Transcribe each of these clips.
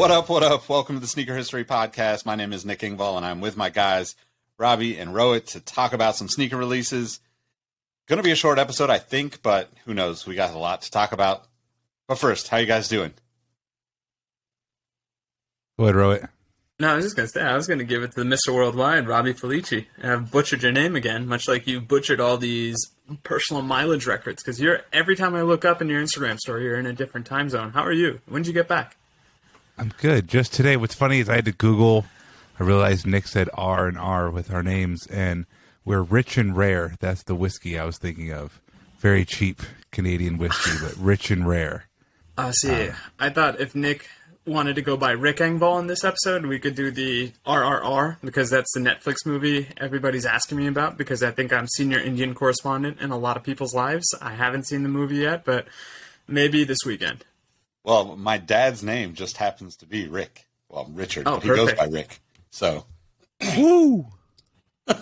What up, what up? Welcome to the Sneaker History Podcast. My name is Nick Engvall and I'm with my guys, Robbie and Rohit, to talk about some sneaker releases. Going to be a short episode, I think, but who knows? We got a lot to talk about. But first, how you guys doing? Go ahead, Rohit. No, I was just gonna say I was gonna give it to the Mr. Worldwide, Robbie Felici. I've butchered your name again, much like you butchered all these personal mileage records. Because you're every time I look up in your Instagram story, you're in a different time zone. How are you? When did you get back? I'm good. Just today, what's funny is I had to Google. I realized Nick said R and R with our names, and we're rich and rare. That's the whiskey I was thinking of. Very cheap Canadian whiskey, but rich and rare. Uh, see, I thought if Nick wanted to go by Rick Engvall in this episode, we could do the RRR because that's the Netflix movie everybody's asking me about because I think I'm senior Indian correspondent in a lot of people's lives. I haven't seen the movie yet, but maybe this weekend. Well, my dad's name just happens to be Rick. Well, Richard. Oh, but he goes by Rick. So, Woo!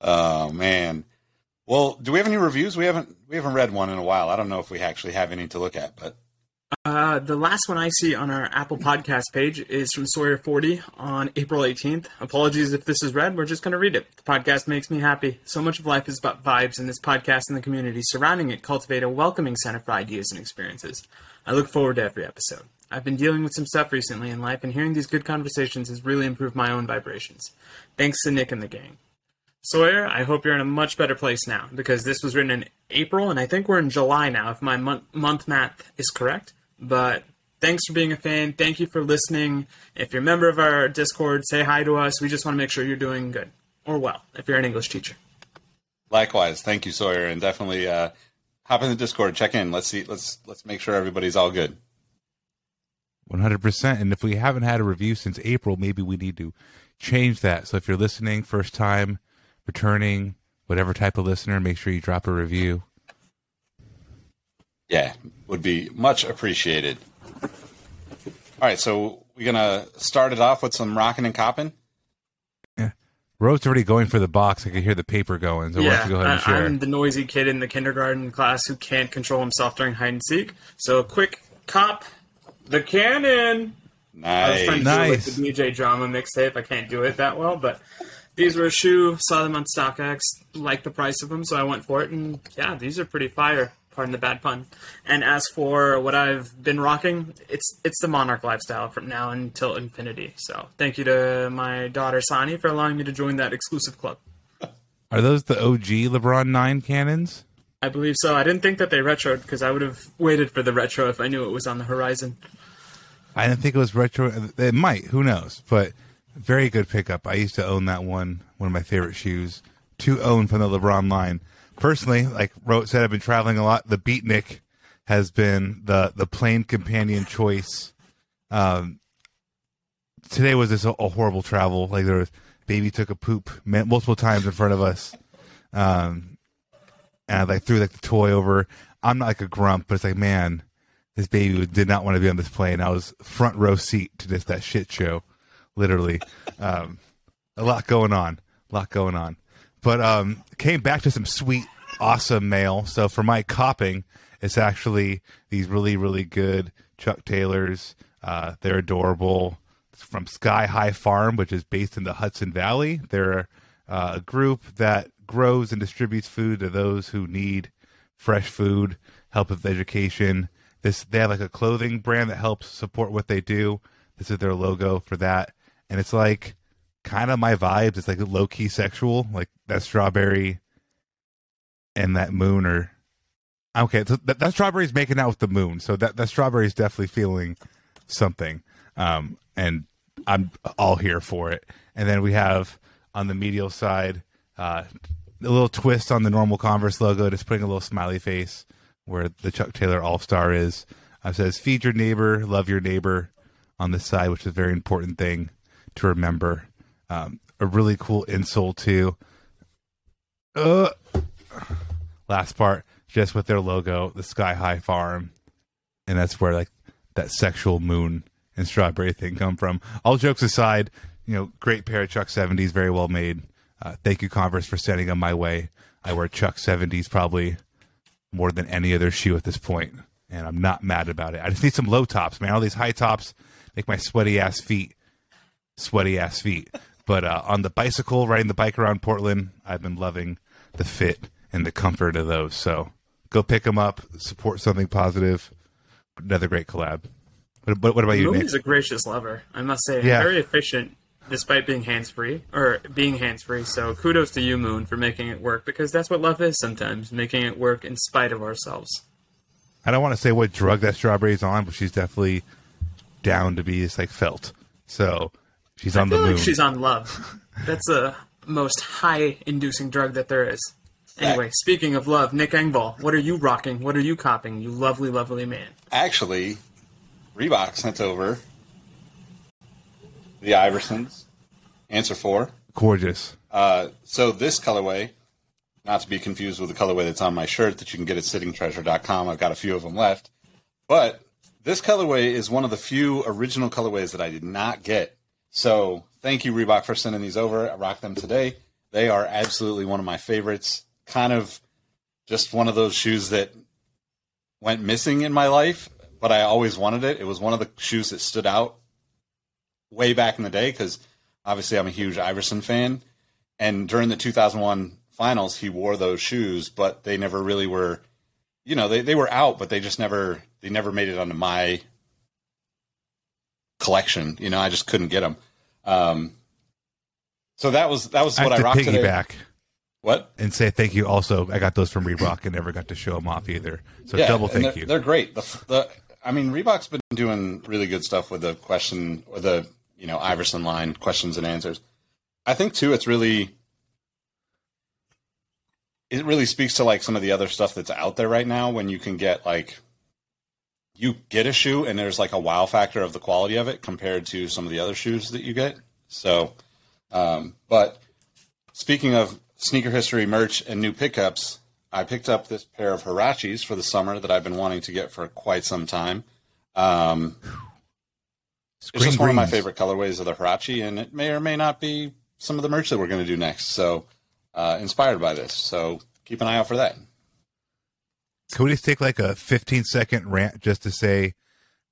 oh man. Well, do we have any reviews? We haven't we haven't read one in a while. I don't know if we actually have any to look at, but Uh, the last one I see on our Apple Podcast page is from Sawyer40 on April 18th. Apologies if this is read, we're just going to read it. The podcast makes me happy. So much of life is about vibes, and this podcast and the community surrounding it cultivate a welcoming center for ideas and experiences. I look forward to every episode. I've been dealing with some stuff recently in life, and hearing these good conversations has really improved my own vibrations. Thanks to Nick and the gang. Sawyer, I hope you're in a much better place now because this was written in April, and I think we're in July now, if my month, month math is correct. But thanks for being a fan. Thank you for listening. If you're a member of our Discord, say hi to us. We just want to make sure you're doing good or well if you're an English teacher. likewise, thank you, Sawyer, and definitely uh, hop in the Discord, check in. Let's see. Let's let's make sure everybody's all good. 100%. And if we haven't had a review since April, maybe we need to change that. So if you're listening, first time, returning, whatever type of listener, make sure you drop a review. Yeah, would be much appreciated. All right, so we're gonna start it off with some rocking and copping. Yeah, Road's already going for the box. I can hear the paper going. So why don't you go ahead and I- share? I'm the noisy kid in the kindergarten class who can't control himself during hide and seek. So quick cop, the cannon. I was Nice. to do like the DJ drama mixtape. I can't do it that well, but these were a shoe. Saw them on StockX, liked the price of them, so I went for it. And yeah, these are pretty fire. Pardon the bad pun. And as for what I've been rocking, it's it's the Monarch lifestyle from now until infinity. So thank you to my daughter Sani for allowing me to join that exclusive club. Are those the OG LeBron 9 cannons? I believe so. I didn't think that they retroed because I would have waited for the retro if I knew it was on the horizon. I didn't think it was retro. It might. Who knows? But very good pickup. I used to own that one. One of my favorite shoes to own from the LeBron line. Personally, like wrote said, I've been traveling a lot. The Beatnik has been the the plane companion choice. Um, today was this a, a horrible travel. Like there was baby took a poop multiple times in front of us. Um, and I like threw like the toy over. I'm not like a grump, but it's like man, this baby did not want to be on this plane. I was front row seat to just that shit show, literally. Um, a lot going on, a lot going on. But um, came back to some sweet, awesome mail. So for my copping, it's actually these really, really good Chuck Taylors. Uh, they're adorable. It's from Sky High Farm, which is based in the Hudson Valley. They're uh, a group that grows and distributes food to those who need fresh food, help with education. This they have like a clothing brand that helps support what they do. This is their logo for that, and it's like kind of my vibes. It's like low key sexual, like that strawberry and that moon are okay. So that, that strawberry's making out with the moon, so that that strawberry's definitely feeling something. Um, and I'm all here for it. And then we have on the medial side uh, a little twist on the normal Converse logo, just putting a little smiley face where the Chuck Taylor All Star is. Uh, says "Feed your neighbor, love your neighbor" on the side, which is a very important thing to remember. Um, a really cool insole too. Uh, last part, just with their logo, the Sky High Farm, and that's where like that sexual moon and strawberry thing come from. All jokes aside, you know, great pair of Chuck 70s, very well made. Uh, thank you, Converse, for sending them my way. I wear Chuck 70s probably more than any other shoe at this point, and I'm not mad about it. I just need some low tops, man. All these high tops make my sweaty ass feet sweaty ass feet. But uh, on the bicycle, riding the bike around Portland, I've been loving the fit and the comfort of those. So go pick them up, support something positive. Another great collab. What, what, what about you, Moon is a gracious lover, I must say. Yeah. Very efficient, despite being hands free or being hands free. So kudos to you, Moon, for making it work because that's what love is sometimes, making it work in spite of ourselves. I don't want to say what drug that strawberry's on, but she's definitely down to be just like felt. So she's I on the feel moon. like she's on love. That's the most high inducing drug that there is. Anyway, speaking of love, Nick Engvall, what are you rocking? What are you copping? You lovely, lovely man. Actually, Reebok sent over the Iversons. Answer four. Gorgeous. Uh, so this colorway, not to be confused with the colorway that's on my shirt that you can get at sittingtreasure.com. I've got a few of them left. But this colorway is one of the few original colorways that I did not get. So thank you, Reebok, for sending these over. I rock them today. They are absolutely one of my favorites. Kind of just one of those shoes that went missing in my life, but I always wanted it. It was one of the shoes that stood out way back in the day because obviously I'm a huge Iverson fan. And during the 2001 finals, he wore those shoes, but they never really were, you know, they, they were out, but they just never, they never made it onto my collection. You know, I just couldn't get them. Um, so that was, that was I what I, have to today. piggyback What? and say thank you. Also, I got those from Reebok and never got to show them off either. So double thank they're, you. They're great. The, the I mean, Reebok's been doing really good stuff with the question or the you know Iverson line questions and answers. I think too, it's really it really speaks to like some of the other stuff that's out there right now when you can get like you get a shoe and there's like a wow factor of the quality of it compared to some of the other shoes that you get. So, um, but speaking of sneaker history merch and new pickups, I picked up this pair of Huaraches for the summer that I've been wanting to get for quite some time. Um, it's just one of my favorite colorways of the Huarache, and it may or may not be some of the merch that we're going to do next. So, uh, inspired by this. So, keep an eye out for that. Can we just take like a 15 second rant just to say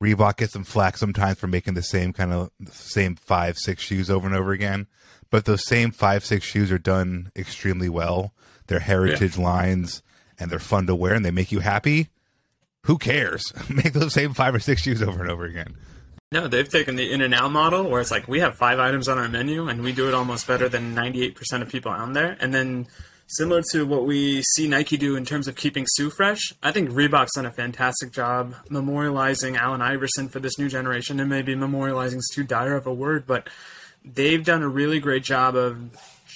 Reebok gets some flack sometimes for making the same kind of same five, six shoes over and over again? But those same five, six shoes are done extremely well. They're heritage lines and they're fun to wear and they make you happy. Who cares? Make those same five or six shoes over and over again. No, they've taken the in and out model where it's like we have five items on our menu and we do it almost better than 98% of people on there. And then similar to what we see Nike do in terms of keeping Sue fresh, I think Reebok's done a fantastic job memorializing Allen Iverson for this new generation and maybe memorializing is too dire of a word, but they've done a really great job of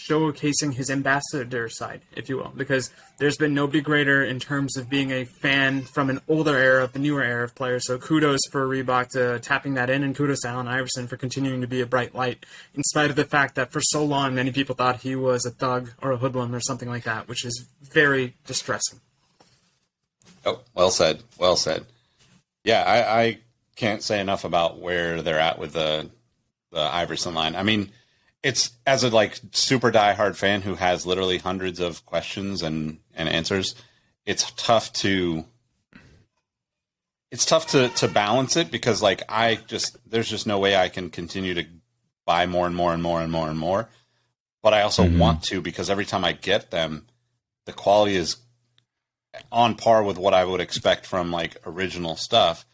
showcasing his ambassador side, if you will, because there's been nobody greater in terms of being a fan from an older era of the newer era of players. So kudos for Reebok to tapping that in, and kudos to Allen Iverson for continuing to be a bright light, in spite of the fact that for so long many people thought he was a thug or a hoodlum or something like that, which is very distressing. Oh, well said. Well said. Yeah, I, I can't say enough about where they're at with the the Iverson line. I mean, it's as a like super diehard fan who has literally hundreds of questions and and answers. It's tough to it's tough to to balance it because like I just there's just no way I can continue to buy more and more and more and more and more. but I also mm-hmm. want to because every time I get them, the quality is on par with what I would expect from like original stuff,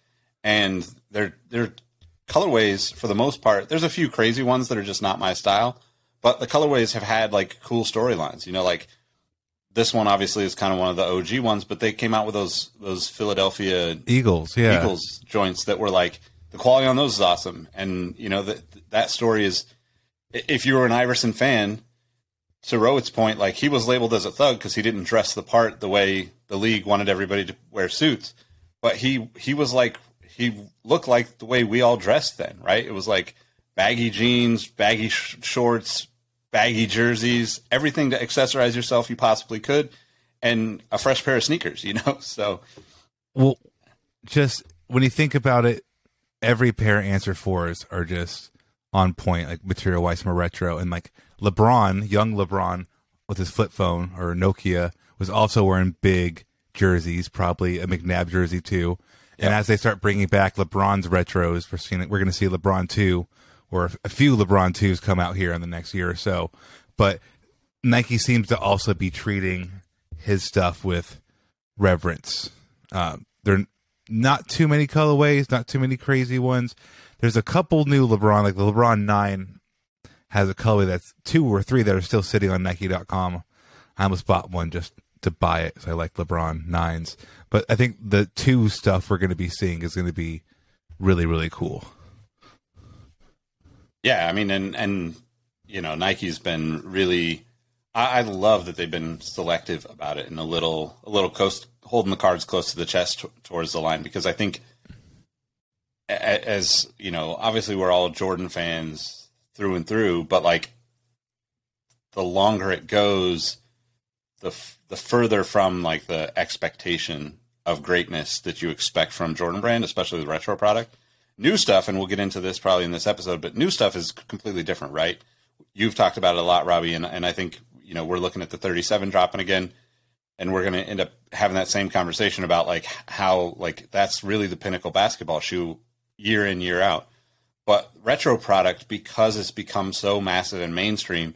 and they're they're colorways for the most part. There's a few crazy ones that are just not my style, but the colorways have had like cool storylines. You know, like this one obviously is kind of one of the OG ones, but they came out with those those Philadelphia Eagles, yeah. Eagles joints that were like the quality on those is awesome, and you know that that story is. If you were an Iverson fan, to Rohit's point, like he was labeled as a thug because he didn't dress the part the way the league wanted everybody to wear suits, but he he was like he looked like the way we all dressed then, right? It was like baggy jeans, baggy sh- shorts, baggy jerseys, everything to accessorize yourself you possibly could, and a fresh pair of sneakers, you know. So Well, just when you think about it, every pair of answer fours are just on point, like material wise a retro. And like LeBron, young LeBron with his flip phone or Nokia was also wearing big jerseys, probably a McNabb jersey too. And as they start bringing back LeBron's retros, we're seeing we're going to see LeBron two or a few LeBron twos come out here in the next year or so. But Nike seems to also be treating his stuff with reverence. Um, there are not too many colorways, not too many crazy ones. There's a couple new LeBron, like the LeBron 9 has a colorway that's two or three that are still sitting on Nike.com. I almost bought one just to buy it because I like LeBron 9s. But I think the two stuff we're going to be seeing is going to be really, really cool. Yeah, I mean, and and you know, Nike's been really. I, I love that they've been selective about it and a little, a little close, holding the cards close to the chest t- towards the line because I think, as you know, obviously we're all Jordan fans through and through, but like, the longer it goes, the the further from like the expectation of greatness that you expect from Jordan Brand, especially the retro product new stuff, and we'll get into this probably in this episode, but new stuff is completely different, right? You've talked about it a lot, Robbie, and, and I think, you know, we're looking at the 37 dropping again, and we're going to end up having that same conversation about like how, like, that's really the pinnacle basketball shoe year in, year out. But retro product, because it's become so massive and mainstream,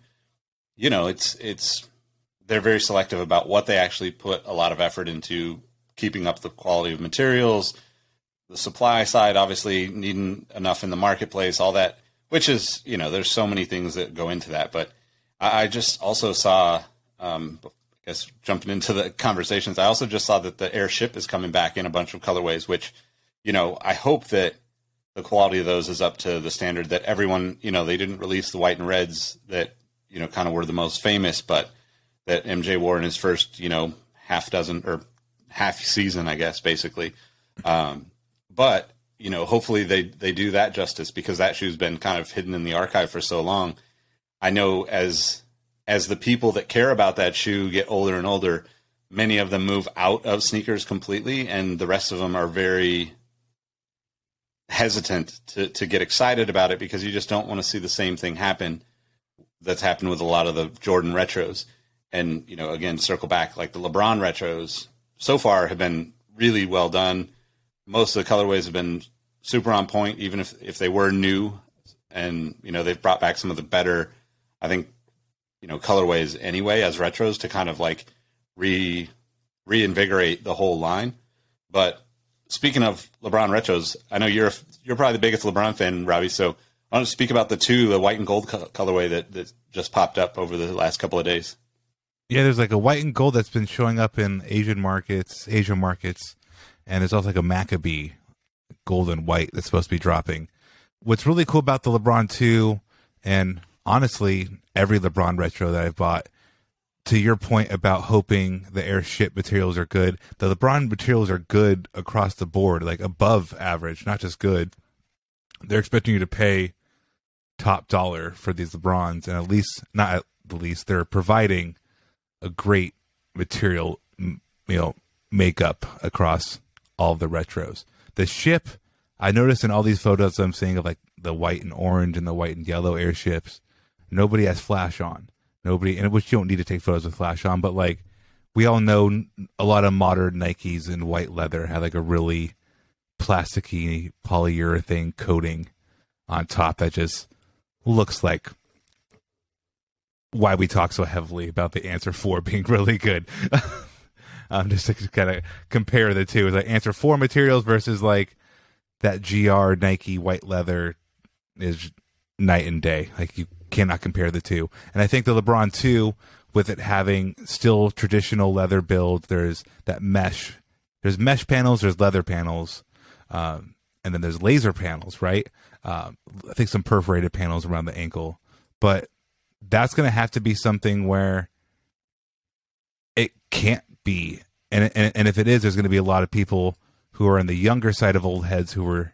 you know, it's, it's, they're very selective about what they actually put a lot of effort into keeping up the quality of materials, the supply side obviously needing enough in the marketplace, all that, which is, you know, there's so many things that go into that. But I, I just also saw, um, I guess jumping into the conversations, I also just saw that the airship is coming back in a bunch of colorways, which, you know, I hope that the quality of those is up to the standard that everyone, you know, they didn't release the white and reds that, you know, kind of were the most famous, but that MJ wore in his first, you know, half dozen or half season, I guess, basically. Um, but you know, hopefully they they do that justice because that shoe's been kind of hidden in the archive for so long. I know as as the people that care about that shoe get older and older, many of them move out of sneakers completely, and the rest of them are very hesitant to to get excited about it because you just don't want to see the same thing happen that's happened with a lot of the Jordan retros. And you know, again, circle back like the LeBron retros so far have been really well done most of the colorways have been super on point, even if if they were new. And you know they've brought back some of the better, I think, you know, colorways anyway as retros to kind of like re reinvigorate the whole line. But speaking of LeBron retros, I know you're you're probably the biggest LeBron fan, Robbie. So I want to speak about the two, the white and gold co- colorway that that just popped up over the last couple of days. Yeah, there's like a white and gold that's been showing up in Asian markets, Asian markets, and there's also like a Maccabi gold and white that's supposed to be dropping. What's really cool about the LeBron 2 and honestly every LeBron retro that I've bought to your point about hoping the airship materials are good, the LeBron materials are good across the board, like above average, not just good. They're expecting you to pay top dollar for these LeBrons, and at least, not at the least, they're providing a great material, you know, makeup across all the retros. The ship, I noticed in all these photos I'm seeing of like the white and orange and the white and yellow airships, nobody has flash on. Nobody, and which you don't need to take photos with flash on, but like we all know a lot of modern Nikes in white leather have like a really plasticky polyurethane coating on top that just looks like why we talk so heavily about the answer four being really good. um, just to kind of compare the two, is like answer four materials versus like that GR Nike white leather is night and day. Like you cannot compare the two. And I think the LeBron two, with it having still traditional leather build, there's that mesh. There's mesh panels, there's leather panels, um, and then there's laser panels, right? Um, I think some perforated panels around the ankle, but that's going to have to be something where it can't be. And, and and if it is, there's going to be a lot of people who are on the younger side of old heads who were,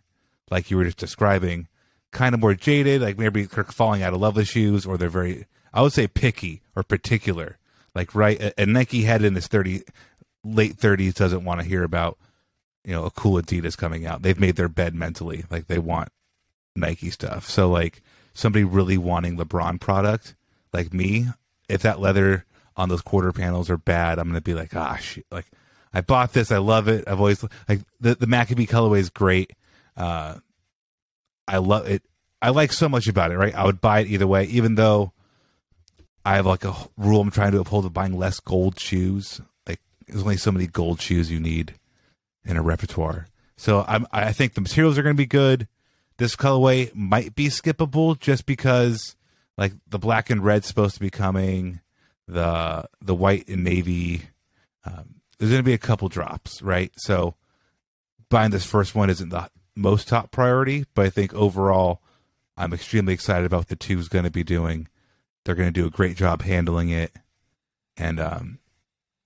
like you were just describing, kind of more jaded, like maybe falling out of love shoes, or they're very, I would say, picky or particular. Like right, a, a Nike head in his thirty, late thirties doesn't want to hear about, you know, a cool Adidas coming out. They've made their bed mentally, like they want Nike stuff. So like somebody really wanting LeBron product, like me, if that leather on those quarter panels are bad, I'm gonna be like, ah, like I bought this, I love it. I've always like the the Maccabi colorway is great. Uh, I love it. I like so much about it. Right, I would buy it either way, even though I have like a rule I'm trying to uphold of buying less gold shoes. Like there's only so many gold shoes you need in a repertoire. So I'm I think the materials are going to be good. This colorway might be skippable just because like the black and red supposed to be coming, the the white and navy. Um, there's going to be a couple drops, right? So buying this first one isn't the most top priority, but I think overall, I'm extremely excited about the two is going to be doing. They're going to do a great job handling it, and um,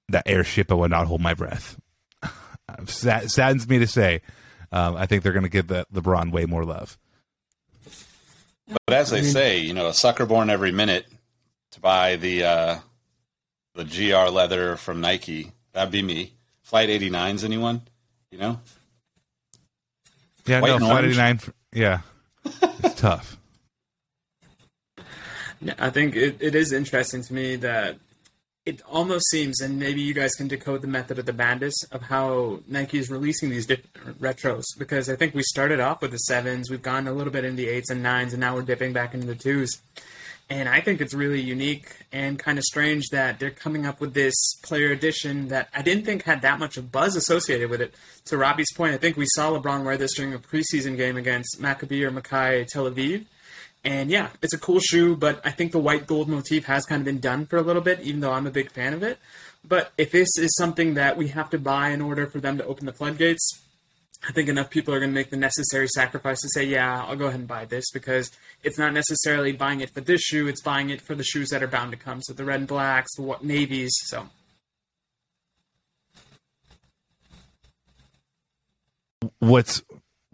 that airship, I would not hold my breath. Sad, saddens me to say. Um, I think they're going to give the LeBron way more love. But as they say, you know, a sucker born every minute to buy the uh, the GR leather from Nike. That'd be me. Flight 89s, anyone? You know? Yeah, White no, Flight orange? 89. Yeah, it's tough. Yeah, I think it, it is interesting to me that it almost seems, and maybe you guys can decode the method of the madness of how Nike is releasing these different retros. Because I think we started off with the sevens, we've gone a little bit into the eights and nines, and now we're dipping back into the twos. And I think it's really unique and kind of strange that they're coming up with this player edition that I didn't think had that much of buzz associated with it. To Robbie's point, I think we saw LeBron wear this during a preseason game against Maccabi or Maccabi Tel Aviv. And yeah, it's a cool shoe, but I think the white gold motif has kind of been done for a little bit, even though I'm a big fan of it. But if this is something that we have to buy in order for them to open the floodgates, I think enough people are going to make the necessary sacrifice to say, yeah, I'll go ahead and buy this because it's not necessarily buying it for this shoe, it's buying it for the shoes that are bound to come. So the red and blacks, the navies. So What's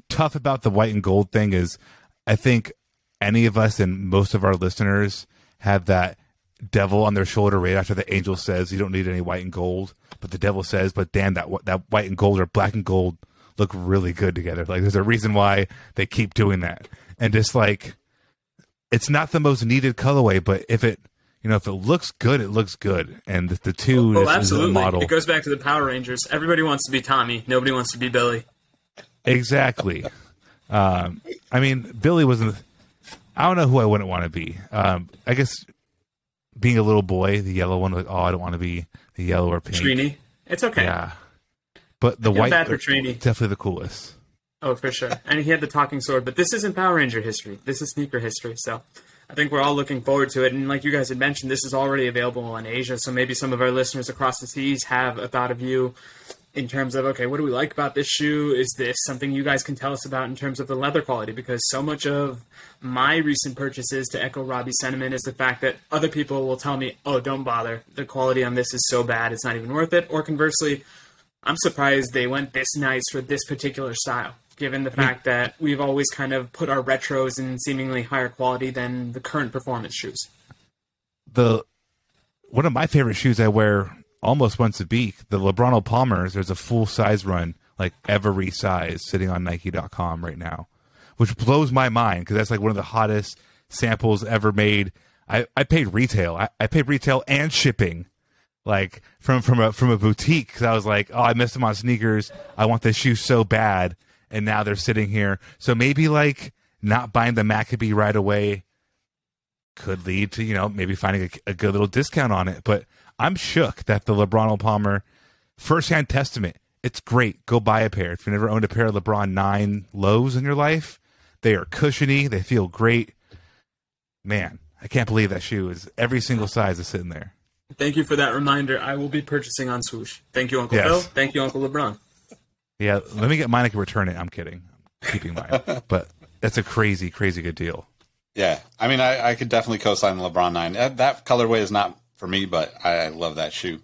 tough about the white and gold thing is, I think any of us and most of our listeners have that devil on their shoulder right after the angel says you don't need any white and gold, but the devil says, but damn that that white and gold or black and gold look really good together. Like there's a reason why they keep doing that, and just like it's not the most needed colorway, but if it you know if it looks good, it looks good, and the, the two Oh, is, is a absolutely. model It goes back to the Power Rangers. Everybody wants to be Tommy. Nobody wants to be Billy. exactly. Um, I mean, Billy wasn't. I don't know who I wouldn't want to be. Um, I guess being a little boy, the yellow one, like oh, I don't want to be the yellow or pink. Trini. It's okay. Yeah, but the white bad for Trini. definitely the coolest. Oh, for sure. And he had the talking sword, but this isn't Power Ranger history. This is sneaker history. So I think we're all looking forward to it. And like you guys had mentioned, this is already available in Asia. So maybe some of our listeners across the seas have a thought of you in terms of, okay, what do we like about this shoe? Is this something you guys can tell us about in terms of the leather quality? Because so much of my recent purchases, to echo Robbie's sentiment, is the fact that other people will tell me, oh, don't bother. The quality on this is so bad, it's not even worth it. Or conversely, I'm surprised they went this nice for this particular style, given the fact that we've always kind of put our retros in seemingly higher quality than the current performance shoes. the one of my favorite shoes I wear almost once a week, the LeBron Palmers. There's a full size run, like every size, sitting on Nike.com right now, which blows my mind because that's like one of the hottest samples ever made. I, I paid retail. I, I paid retail and shipping, like from from a from a boutique. Because I was like, oh, I missed them on sneakers. I want this shoe so bad, and now they're sitting here. So maybe like not buying the Maccabi right away could lead to you know maybe finding a, a good little discount on it. But I'm shook that the LeBron Palmer firsthand testament. It's great. Go buy a pair. If you've never owned a pair of LeBron nine lows in your life, they are cushiony. They feel great. Man, I can't believe that shoe is every single size is sitting there. Thank you for that reminder. I will be purchasing on swoosh. Thank you, Uncle Yes. Phil. Thank you, Uncle LeBron. Yeah, let me get mine. I can return it. I'm kidding. I'm keeping mine, but that's a crazy, crazy good deal. Yeah, I mean, I, I could definitely co-sign the LeBron nine. That, that colorway is not for me, but I, love that shoe.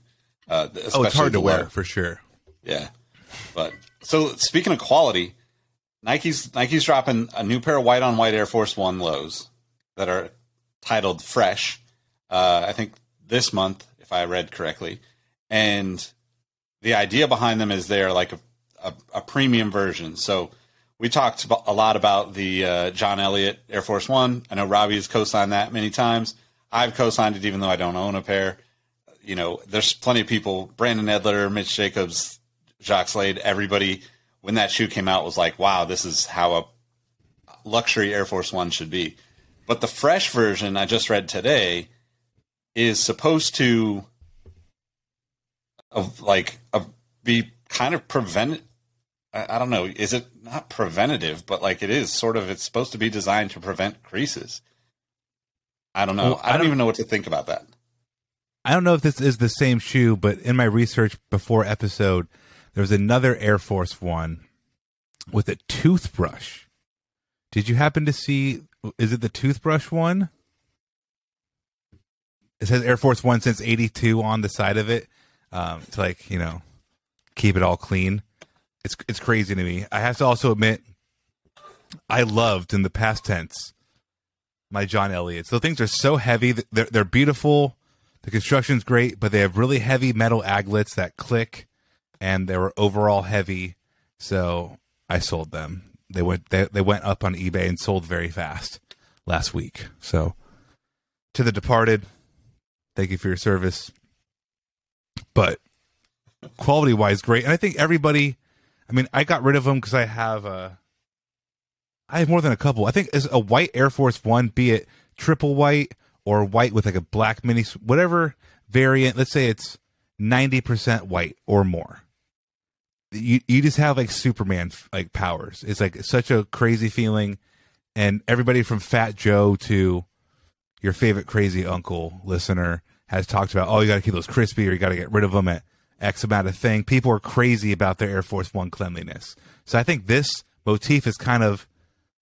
Uh, Oh, it's hard to wear for sure. Yeah, but so speaking of quality, Nike's Nike's dropping a new pair of white on white Air Force One lows that are titled Fresh. Uh, I think this month, if I read correctly, and the idea behind them is they're like a, a, a premium version. So we talked a lot about the uh, John Elliott Air Force One. I know Robbie has co-signed that many times. I've co-signed it even though I don't own a pair. You know, there's plenty of people. Brandon Edler, Mitch Jacobs, Jacques Slade, everybody. When that shoe came out, was like, "Wow, this is how a luxury Air Force One should be." But the fresh version I just read today is supposed to of like a, be kind of prevent. I, I don't know. Is it not preventative, but like it is sort of. It's supposed to be designed to prevent creases. I don't know. Well, I, I don't don't- even know what to think about that. I don't know if this is the same shoe, but in my research before episode, there was another Air Force One with a toothbrush. Did you happen to see? Is it the toothbrush one? It says Air Force One since '82 on the side of it. Um, to like you know, keep it all clean. It's it's crazy to me. I have to also admit, I loved in the past tense my John Elliott. So things are so heavy. They're they're beautiful. The construction's great, but they have really heavy metal aglets that click, and they were overall heavy. So I sold them. They went they, they went up on eBay and sold very fast last week. So to the departed, thank you for your service. But quality wise, great, and I think everybody. I mean, I got rid of them because I have a. I have more than a couple. I think is a white Air Force One, be it triple white or white with like a black mini, whatever variant. Let's say it's ninety percent white or more. You you just have like Superman like powers. It's like such a crazy feeling, and everybody from Fat Joe to your favorite crazy uncle listener has talked about. Oh, you got to keep those crispy, or you got to get rid of them at X amount of thing. People are crazy about their Air Force One cleanliness. So I think this motif is kind of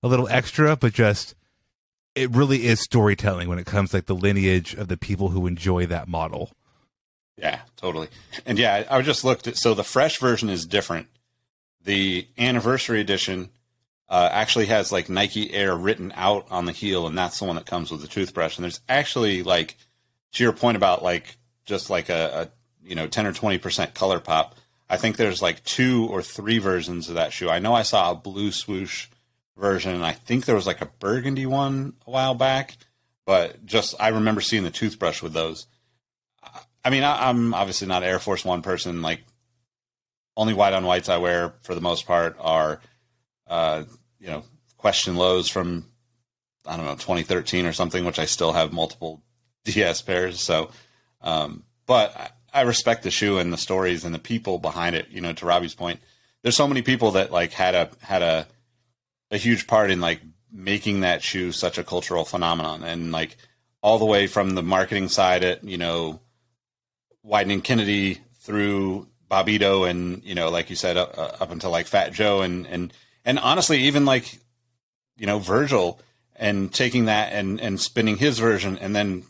a little extra, but just it really is storytelling when it comes like the lineage of the people who enjoy that model. Yeah, totally. And yeah, I just looked at so the fresh version is different. The anniversary edition uh, actually has like Nike Air written out on the heel, and that's the one that comes with the toothbrush. And there's actually like to your point about like just like a, a you know ten or twenty percent color pop. I think there's like two or three versions of that shoe. I know I saw a blue swoosh version, and I think there was like a burgundy one a while back. But just I remember seeing the toothbrush with those. I mean, I, I'm obviously not Air Force One person. Like, only white on whites I wear for the most part are, uh, you know, question lows from, I don't know, 2013 or something, which I still have multiple DS pairs. So, um, but I, I respect the shoe and the stories and the people behind it. You know, to Robbie's point, there's so many people that like had a had a a huge part in like making that shoe such a cultural phenomenon. And like all the way from the marketing side at you know Wieden+Kennedy through Bobbito and you know like you said up, uh, up until like Fat Joe and and and honestly even like you know Virgil and taking that and and spinning his version and then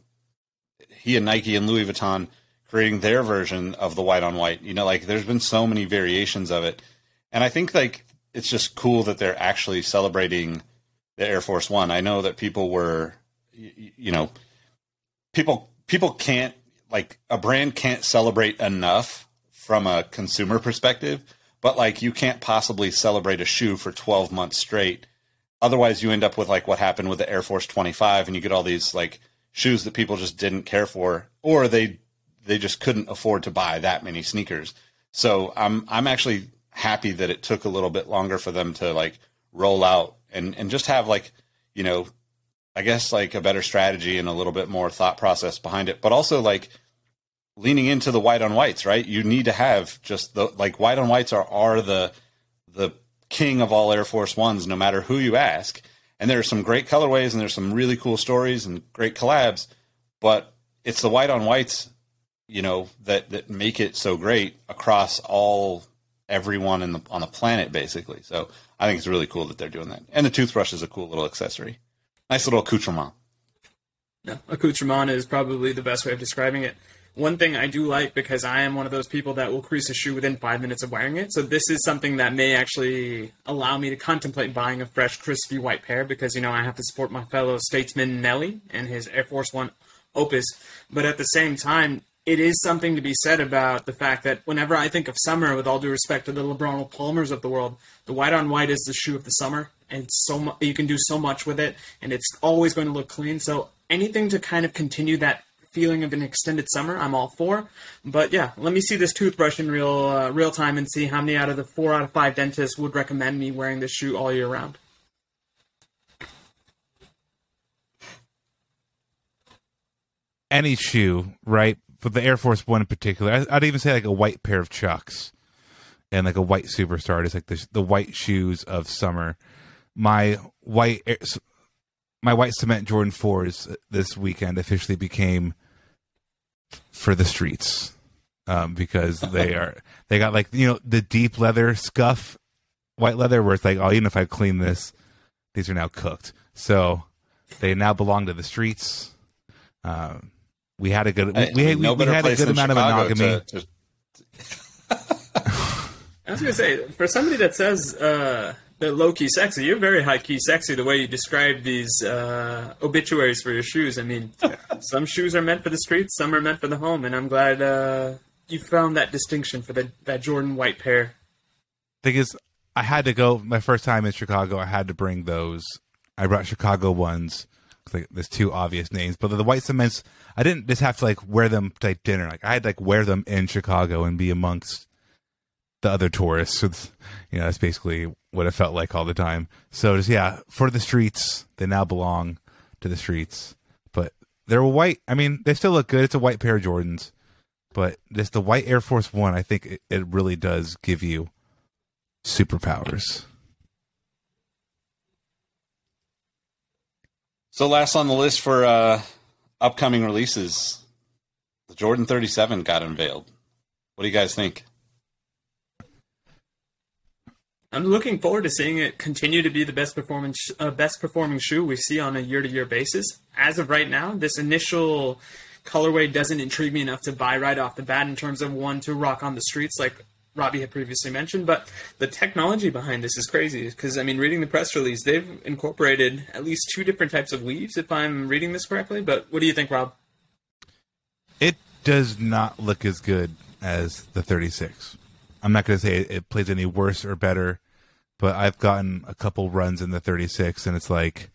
he and Nike and Louis Vuitton creating their version of the white on white. You know like there's been so many variations of it. And I think like it's just cool that they're actually celebrating the Air Force One. I know that people were, you, you know, people people can't like a brand can't celebrate enough from a consumer perspective, but like you can't possibly celebrate a shoe for 12 months straight. Otherwise, you end up with like what happened with the Air Force 25, and you get all these like shoes that people just didn't care for, or they they just couldn't afford to buy that many sneakers. So I'm I'm actually happy that it took a little bit longer for them to like roll out and and just have like you know I guess like a better strategy and a little bit more thought process behind it, but also like leaning into the white on whites, right? You need to have just the like white on whites are are the the king of all Air Force Ones, no matter who you ask. And there are some great colorways and there's some really cool stories and great collabs, but it's the white on whites, you know, that that make it so great across all everyone in the on the planet basically. So I think it's really cool that they're doing that. And the toothbrush is a cool little accessory. Nice little accoutrement. No, accoutrement is probably the best way of describing it. One thing I do like because I am one of those people that will crease a shoe within five minutes of wearing it. So this is something that may actually allow me to contemplate buying a fresh, crispy white pair because you know I have to support my fellow statesman Nelly and his Air Force One Opus. But at the same time, it is something to be said about the fact that whenever I think of summer, with all due respect to the LeBron Palmers of the world, the white on white is the shoe of the summer, and so mu- you can do so much with it, and it's always going to look clean. So anything to kind of continue that feeling of an extended summer, I'm all for. But yeah, let me see this toothbrush in real uh, real time and see how many out of the four out of five dentists would recommend me wearing this shoe all year round. Any shoe, right? But the Air Force One in particular, I, I'd even say like a white pair of Chucks and like a white Superstar It's like the the white shoes of summer. My white Air- my white cement Jordan fours this weekend officially became for the streets um, because they are they got like you know the deep leather scuff white leather where it's like oh even if I clean this these are now cooked so they now belong to the streets. Um, we had a good we, I- we, I mean, we, no we had a good than amount of Chicago monogamy. to- to- I was gonna say, for somebody that says uh, they're low key sexy, you're very high key sexy. The way you describe these uh, obituaries for your shoes. I mean, some shoes are meant for the streets, some are meant for the home, and I'm glad uh, you found that distinction for the, that Jordan white pair. thing is, I had to go my first time in Chicago. I had to bring those. I brought Chicago ones. Like there's two obvious names, but the white cements. I didn't just have to like wear them to like, dinner. Like I had to like wear them in Chicago and be amongst the other tourists. So you know, that's basically what it felt like all the time. So just yeah, for the streets, they now belong to the streets. But they're white. I mean, they still look good. It's a white pair of Jordans, but just the white Air Force One. I think it, it really does give you superpowers. So last on the list for uh, upcoming releases, the Jordan 37 got unveiled. What do you guys think? I'm looking forward to seeing it continue to be the best performance, uh, best performing shoe we see on a year to year basis. As of right now, this initial colorway doesn't intrigue me enough to buy right off the bat in terms of one to rock on the streets, like Robbie had previously mentioned. But the technology behind this is crazy because I mean, reading the press release, they've incorporated at least two different types of weaves, if I'm reading this correctly. But what do you think, Rob? It does not look as good as the 36. I'm not going to say it, plays any worse or better, but I've gotten a couple runs in the 36, and it's like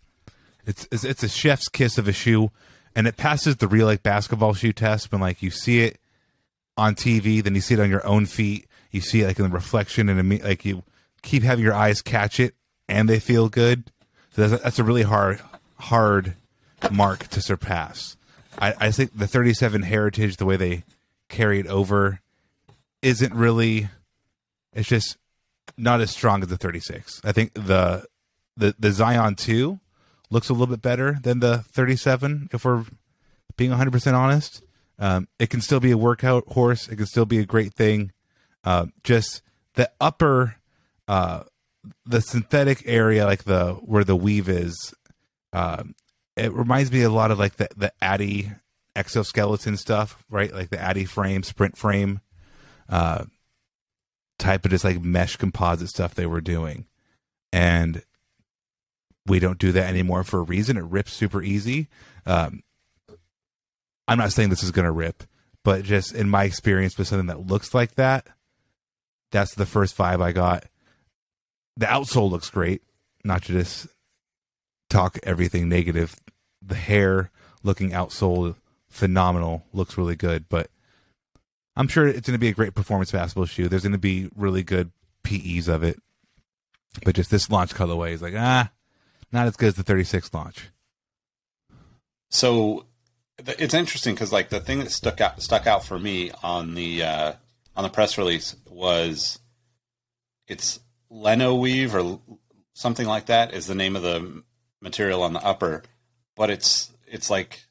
it's it's, it's a chef's kiss of a shoe, and it passes the real like basketball shoe test. When like you see it on TV, then you see it on your own feet, you see it like in the reflection, and like you keep having your eyes catch it, and they feel good. So that's, that's a really hard hard mark to surpass. I, I think the 37 heritage, the way they carry it over, isn't really. It's just not as strong as the 36. I think the the the Zion 2 looks a little bit better than the 37. If we're being 100 percent honest, um, it can still be a workout horse. It can still be a great thing. Uh, just the upper, uh, the synthetic area, like the where the weave is, um, it reminds me a lot of like the the Addy exoskeleton stuff, right? Like the Addy frame, sprint frame, uh, type of just like mesh composite stuff they were doing, and we don't do that anymore for a reason. It rips super easy. Um, I'm not saying this is going to rip, but just in my experience with something that looks like that, that's the first vibe I got. The outsole looks great, not to just talk everything negative. The hair looking outsole, phenomenal, looks really good, but I'm sure it's going to be a great performance basketball shoe. There's going to be really good PEs of it, but just this launch colorway is like ah, not as good as the 36 launch. So it's interesting because like the thing that stuck out stuck out for me on the uh, on the press release was it's Leno weave or something like that is the name of the material on the upper, but it's it's like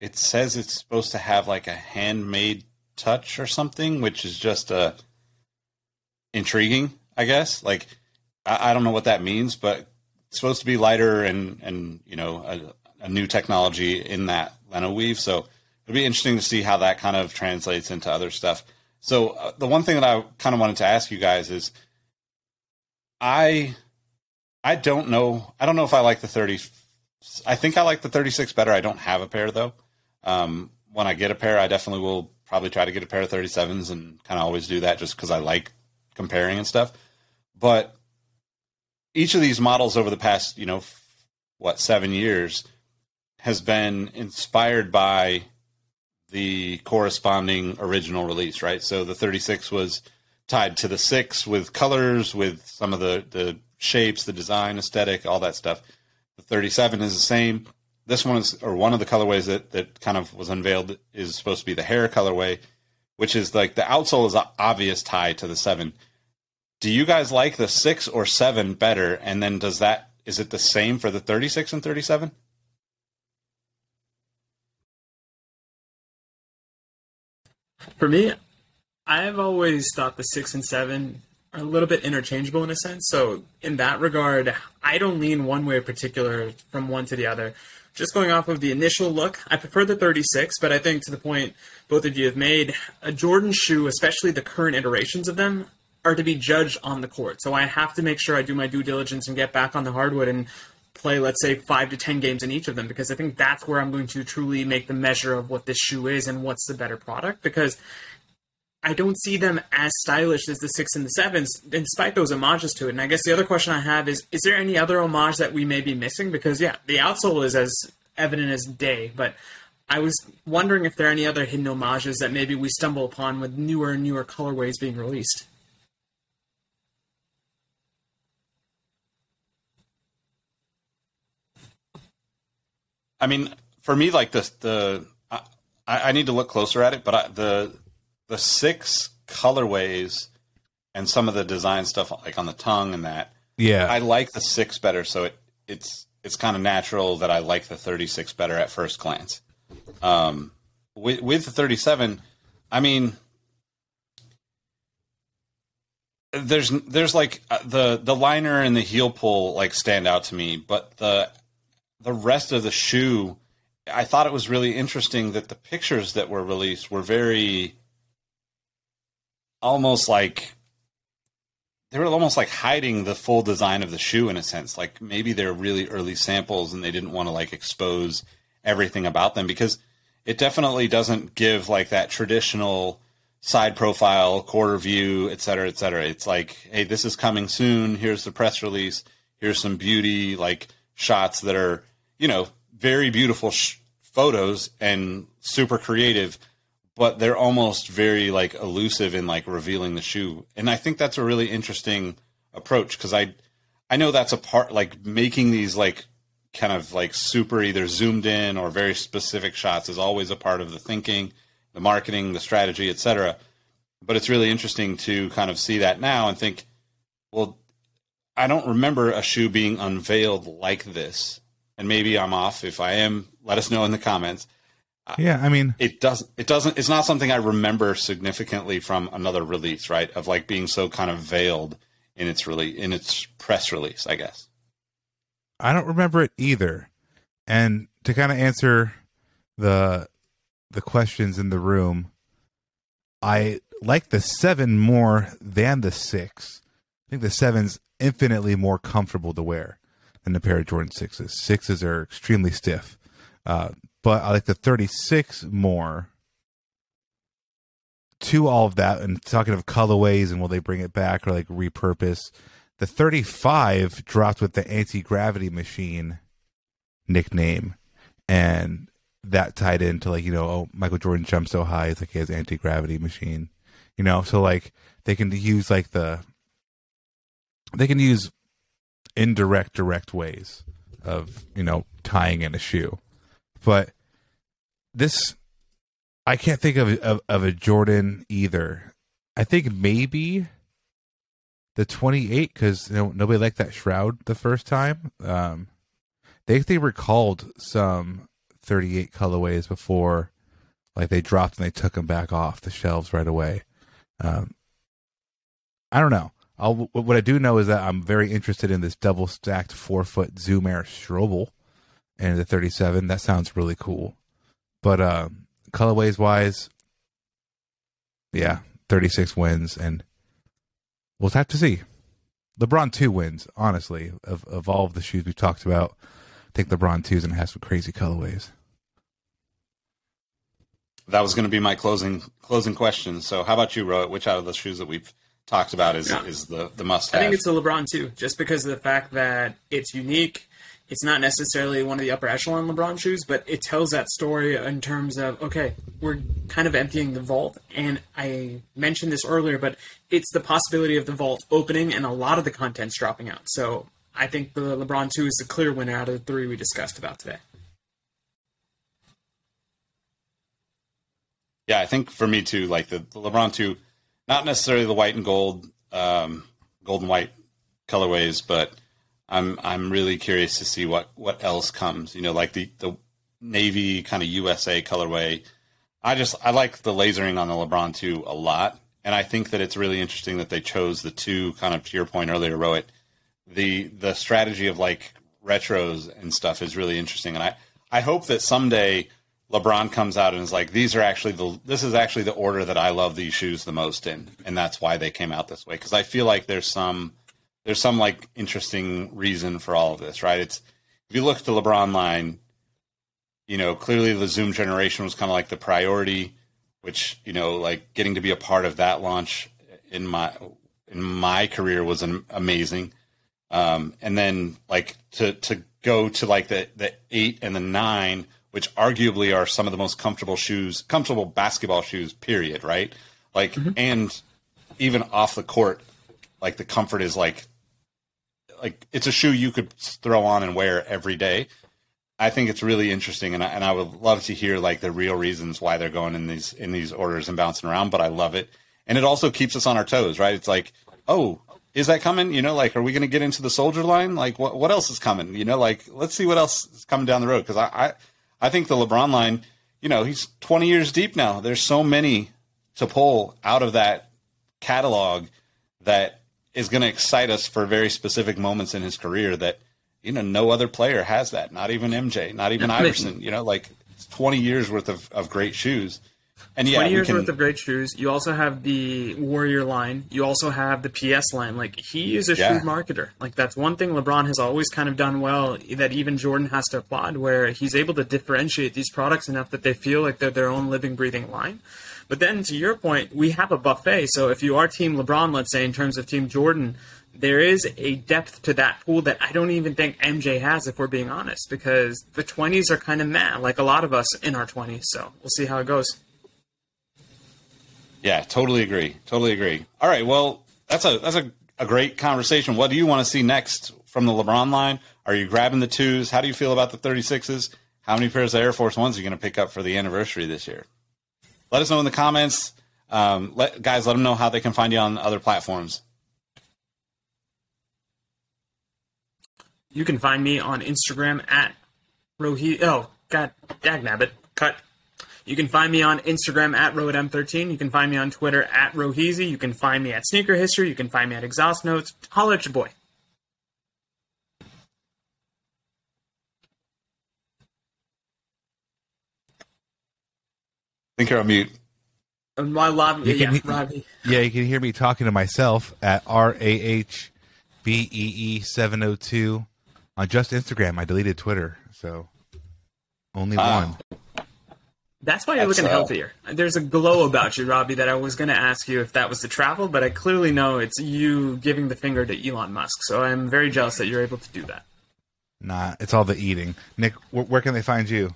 it says it's supposed to have like a handmade touch or something, which is just uh, intriguing, I guess. Like I, I don't know what that means, but it's supposed to be lighter and and you know a, a new technology in that Leno weave. So it'll be interesting to see how that kind of translates into other stuff. So uh, the one thing that I kind of wanted to ask you guys is, I I don't know. I don't know if I like the thirty. I think I like the thirty six better. I don't have a pair though. Um, when I get a pair, I definitely will probably try to get a pair of thirty sevens and kind of always do that just because I like comparing and stuff. But each of these models over the past, you know, what seven years has been inspired by the corresponding original release, right? So the 36 was tied to the six with colors, with some of the the shapes, the design, aesthetic, all that stuff. The 37 is the same. This one is, or one of the colorways that that kind of was unveiled is supposed to be the Hare colorway, which is like the outsole is an obvious tie to the seven. Do you guys like the six or seven better? And then does that is it the same for the 36 and 37? For me, I've always thought the six and seven are a little bit interchangeable in a sense. So in that regard, I don't lean one way in particular from one to the other. Just going off of the initial look, I prefer the 36, but I think to the point both of you have made, a Jordan shoe, especially the current iterations of them, are to be judged on the court. So I have to make sure I do my due diligence and get back on the hardwood and play, let's say, five to ten games in each of them, because I think that's where I'm going to truly make the measure of what this shoe is and what's the better product. Because I don't see them as stylish as the six and the sevens, despite those homages to it. And I guess the other question I have is: Is there any other homage that we may be missing? Because yeah, the outsole is as evident as day, but I was wondering if there are any other hidden homages that maybe we stumble upon with newer and newer colorways being released. I mean, for me, like the the I, I need to look closer at it, but I, the the six colorways and some of the design stuff, like on the tongue and that, Yeah. I like the six better. So it it's it's kind of natural that I like the thirty six better at first glance. Um, with with the thirty seven, I mean, there's there's like uh, the the liner and the heel pull like stand out to me, but the the rest of the shoe, I thought it was really interesting that the pictures that were released were very almost like they were almost like hiding the full design of the shoe in a sense. Like maybe they're really early samples and they didn't want to like expose everything about them because it definitely doesn't give like that traditional side profile, quarter view, et cetera, et cetera. It's like, hey, this is coming soon. Here's the press release. Here's some beauty like shots that are, you know, very beautiful sh- photos and super creative, but they're almost very like elusive in like revealing the shoe. And I think that's a really interesting approach because I, I know that's a part like making these like kind of like super either zoomed in or very specific shots is always a part of the thinking, the marketing, the strategy, etc. But it's really interesting to kind of see that now and think, well, I don't remember a shoe being unveiled like this. And maybe I'm off. If I am, let us know in the comments. Uh, yeah, I mean, It doesn't. It doesn't. It's not something I remember significantly from another release, right? Of like being so kind of veiled in its release, in its press release, I guess. I don't remember it either. And to kind of answer the the questions in the room, I like the seven more than the six. I think the seven's infinitely more comfortable to wear than a pair of Jordan sixes. Sixes are extremely stiff, uh, but I like the thirty six more. To all of that, and talking of colorways and will they bring it back or like repurpose, the 35 dropped with the anti gravity machine nickname, and that tied into like you know, oh Michael Jordan jumps so high, it's like he has anti gravity machine, you know, so like they can use like the they can use indirect direct ways of you know tying in a shoe, but this I can't think of, of of a Jordan either. I think maybe the 28 because you know, nobody liked that shroud the first time. Um, they they recalled some 38 colorways before, like they dropped and they took them back off the shelves right away. Um, I don't know. I'll, what I do know is that I'm very interested in this double stacked forefoot Zoom Air Strobel and the 37. That sounds really cool. But uh, colorways wise, yeah, 36 wins, and we'll have to see. LeBron 2 wins, honestly, of, of all of the shoes we've talked about. I think LeBron 2 is going to have some crazy colorways. That was going to be my closing closing question. So, how about you, Rohit? Which out of the shoes that we've talked about is Yeah. is the the must have. I think it's a LeBron two, just because of the fact that it's unique. It's not necessarily one of the upper echelon LeBron shoes, but it tells that story in terms of okay, we're kind of emptying the vault, and I mentioned this earlier, but it's the possibility of the vault opening and a lot of the contents dropping out. So I think the LeBron two is the clear winner out of the three we discussed about today. Yeah, I think for me too, like the, the LeBron two, not necessarily the white and gold, um, gold and white colorways, but I'm I'm really curious to see what what else comes. You know, like the the navy kind of USA colorway. I just I like the lasering on the LeBron two a lot, and I think that it's really interesting that they chose the two kind of to your point earlier, Rohit. The the strategy of like retros and stuff is really interesting, and I I hope that someday LeBron comes out and is like, these are actually the this is actually the order that I love these shoes the most in, and that's why they came out this way. Because I feel like there's some there's some like interesting reason for all of this, right? It's if you look at the LeBron line, you know, clearly the Zoom generation was kind of like the priority, which you know, like getting to be a part of that launch in my in my career was amazing. Um, and then like to to go to like the the eight and the nine, which arguably are some of the most comfortable shoes, comfortable basketball shoes. Period. Right? Like, mm-hmm. and even off the court, like the comfort is like like it's a shoe you could throw on and wear every day. I think it's really interesting, and I, and I would love to hear like the real reasons why they're going in these in these orders and bouncing around. But I love it, and it also keeps us on our toes, right? It's like, oh, is that coming? You know, like, are we going to get into the soldier line? Like, what what else is coming? You know, like, let's see what else is coming down the road because I, I I think the LeBron line, you know, he's twenty years deep now. There's so many to pull out of that catalog that is going to excite us for very specific moments in his career that you know no other player has that. Not even mj not even iverson you know like it's 20 years worth of, of great shoes and yeah 20 years can, worth of great shoes. You also have the Warrior line. You also have the PS line. Like he is a Yeah. shrewd marketer. Like that's one thing LeBron has always kind of done well that even Jordan has to applaud, where he's able to differentiate these products enough that they feel like they're their own living, breathing line. But then to your point, we have a buffet. So if you are Team LeBron, let's say in terms of Team Jordan, there is a depth to that pool that I don't even think MJ has, if we're being honest, because the 20s are kind of mad, like a lot of us in our 20s. So we'll see how it goes. Yeah totally agree. Totally agree. All right well that's a that's a, a great conversation. What do you want to see next from the lebron line? Are you grabbing the twos? How do you feel about the 36s how many pairs of air force ones are you going to pick up for the anniversary this year? Let us know in the comments. Um, let guys let them know how they can find you on other platforms. You can find me on Instagram at Rohi. Oh, God, dagnabbit. Cut. You can find me on Instagram at RohitM13. You can find me on Twitter at Roheezy. You can find me at Sneaker History. You can find me at Exhaust Notes. Holler at your boy. I think you're on mute And my love, You yeah, can- Robbie. Yeah, you can hear me talking to myself at R A H B E E seven oh two on just Instagram. I deleted Twitter, so only Wow. one. That's why you're looking uh, healthier. There's a glow about you, Robbie, that I was going to ask you if that was the travel, but I clearly know it's you giving the finger to Elon Musk. So I'm very jealous that you're able to do that. Nah, it's all the eating. Nick, wh- where can they find you?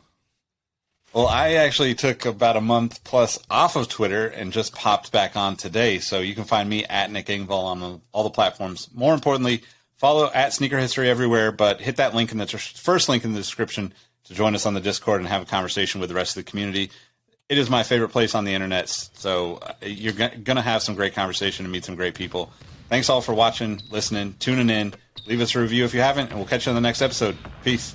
Well, I actually took about a month plus off of Twitter and just popped back on today. So you can find me at Nick Engvall on the, all the platforms. More importantly, follow at Sneaker History everywhere, but hit that link in the tr- first link in the description to join us on the Discord and have a conversation with the rest of the community. It is my favorite place on the internet, so uh, you're going to have some great conversation and meet some great people. Thanks all for watching, listening, tuning in. Leave us a review if you haven't, and we'll catch you on the next episode. Peace.